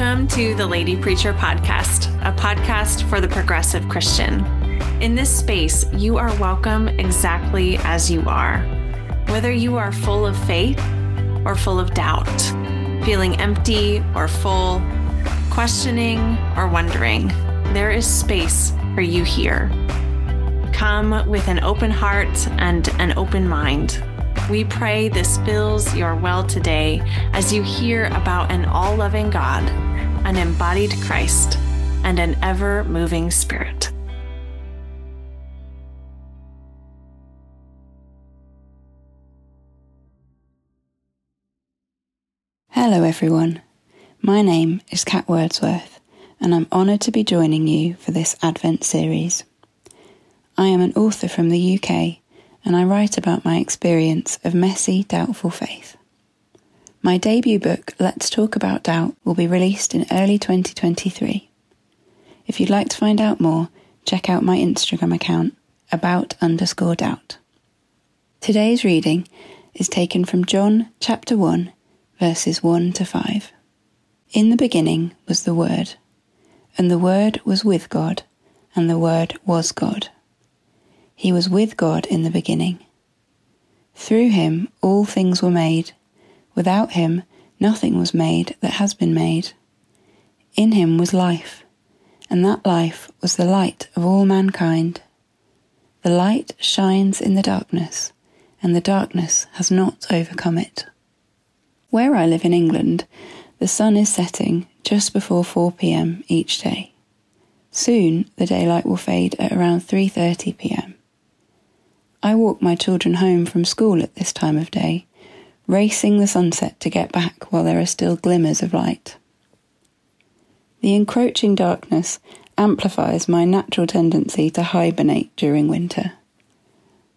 Welcome to the Lady Preacher Podcast, a podcast for the progressive Christian. In this space, you are welcome exactly as you are. Whether you are full of faith or full of doubt, feeling empty or full, questioning or wondering, there is space for you here. Come with an open heart and an open mind we pray this fills your well today as you hear about an all loving God, an embodied Christ, and an ever moving Spirit. Hello, everyone. My name is Kat Wordsworth, and I'm honoured to be joining you for this Advent series. I am an author from the UK and I write about my experience of messy, doubtful faith. My debut book, Let's Talk About Doubt, will be released in early 2023. If you'd like to find out more, check out my Instagram account, about underscore doubt. Today's reading is taken from John chapter 1, verses 1 to 5. In the beginning was the Word, and the Word was with God, and the Word was God. He was with God in the beginning. Through him all things were made. Without him nothing was made that has been made. In him was life, and that life was the light of all mankind. The light shines in the darkness, and the darkness has not overcome it. Where I live in England, the sun is setting just before 4 p.m. each day. Soon the daylight will fade at around 3:30 p.m. I walk my children home from school at this time of day, racing the sunset to get back while there are still glimmers of light. The encroaching darkness amplifies my natural tendency to hibernate during winter.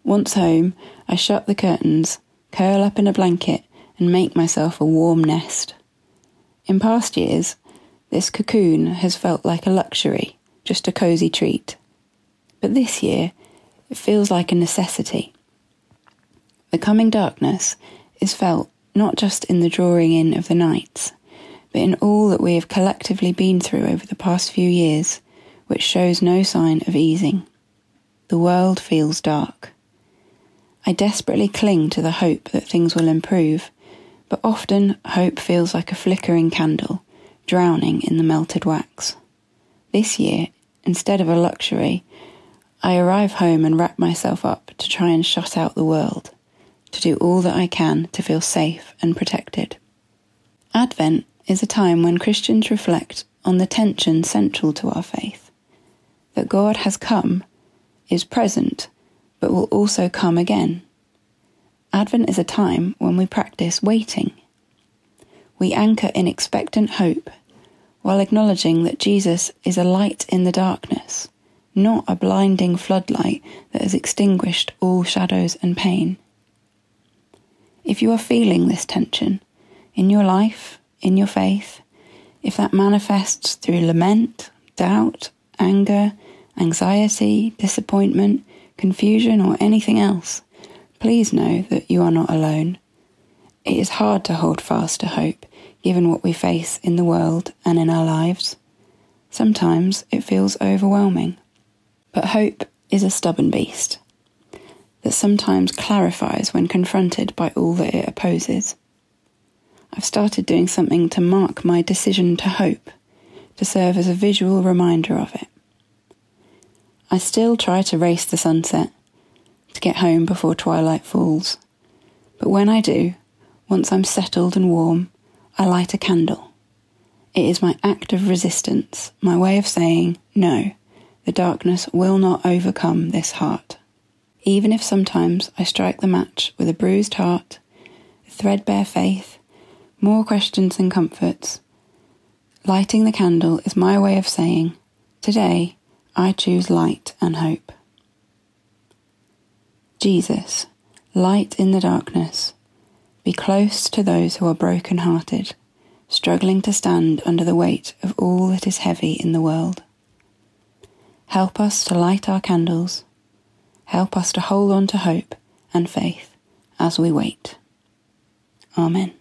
Once home, I shut the curtains, curl up in a blanket, and make myself a warm nest. In past years, this cocoon has felt like a luxury, just a cosy treat. But this year, it feels like a necessity. The coming darkness is felt not just in the drawing in of the nights, but in all that we have collectively been through over the past few years, which shows no sign of easing. The world feels dark. I desperately cling to the hope that things will improve, but often hope feels like a flickering candle, drowning in the melted wax. This year, instead of a luxury, I arrive home and wrap myself up to try and shut out the world, to do all that I can to feel safe and protected. Advent is a time when Christians reflect on the tension central to our faith that God has come, is present, but will also come again. Advent is a time when we practice waiting. We anchor in expectant hope while acknowledging that Jesus is a light in the darkness not a blinding floodlight that has extinguished all shadows and pain. If you are feeling this tension in your life, in your faith, if that manifests through lament, doubt, anger, anxiety, disappointment, confusion, or anything else, please know that you are not alone. It is hard to hold fast to hope given what we face in the world and in our lives. Sometimes it feels overwhelming. But hope is a stubborn beast that sometimes clarifies when confronted by all that it opposes. I've started doing something to mark my decision to hope, to serve as a visual reminder of it. I still try to race the sunset, to get home before twilight falls, but when I do, once I'm settled and warm, I light a candle. It is my act of resistance, my way of saying no the darkness will not overcome this heart. Even if sometimes I strike the match with a bruised heart, threadbare faith, more questions than comforts, lighting the candle is my way of saying, Today I choose light and hope. Jesus, light in the darkness, be close to those who are broken hearted, struggling to stand under the weight of all that is heavy in the world. Help us to light our candles. Help us to hold on to hope and faith as we wait. Amen.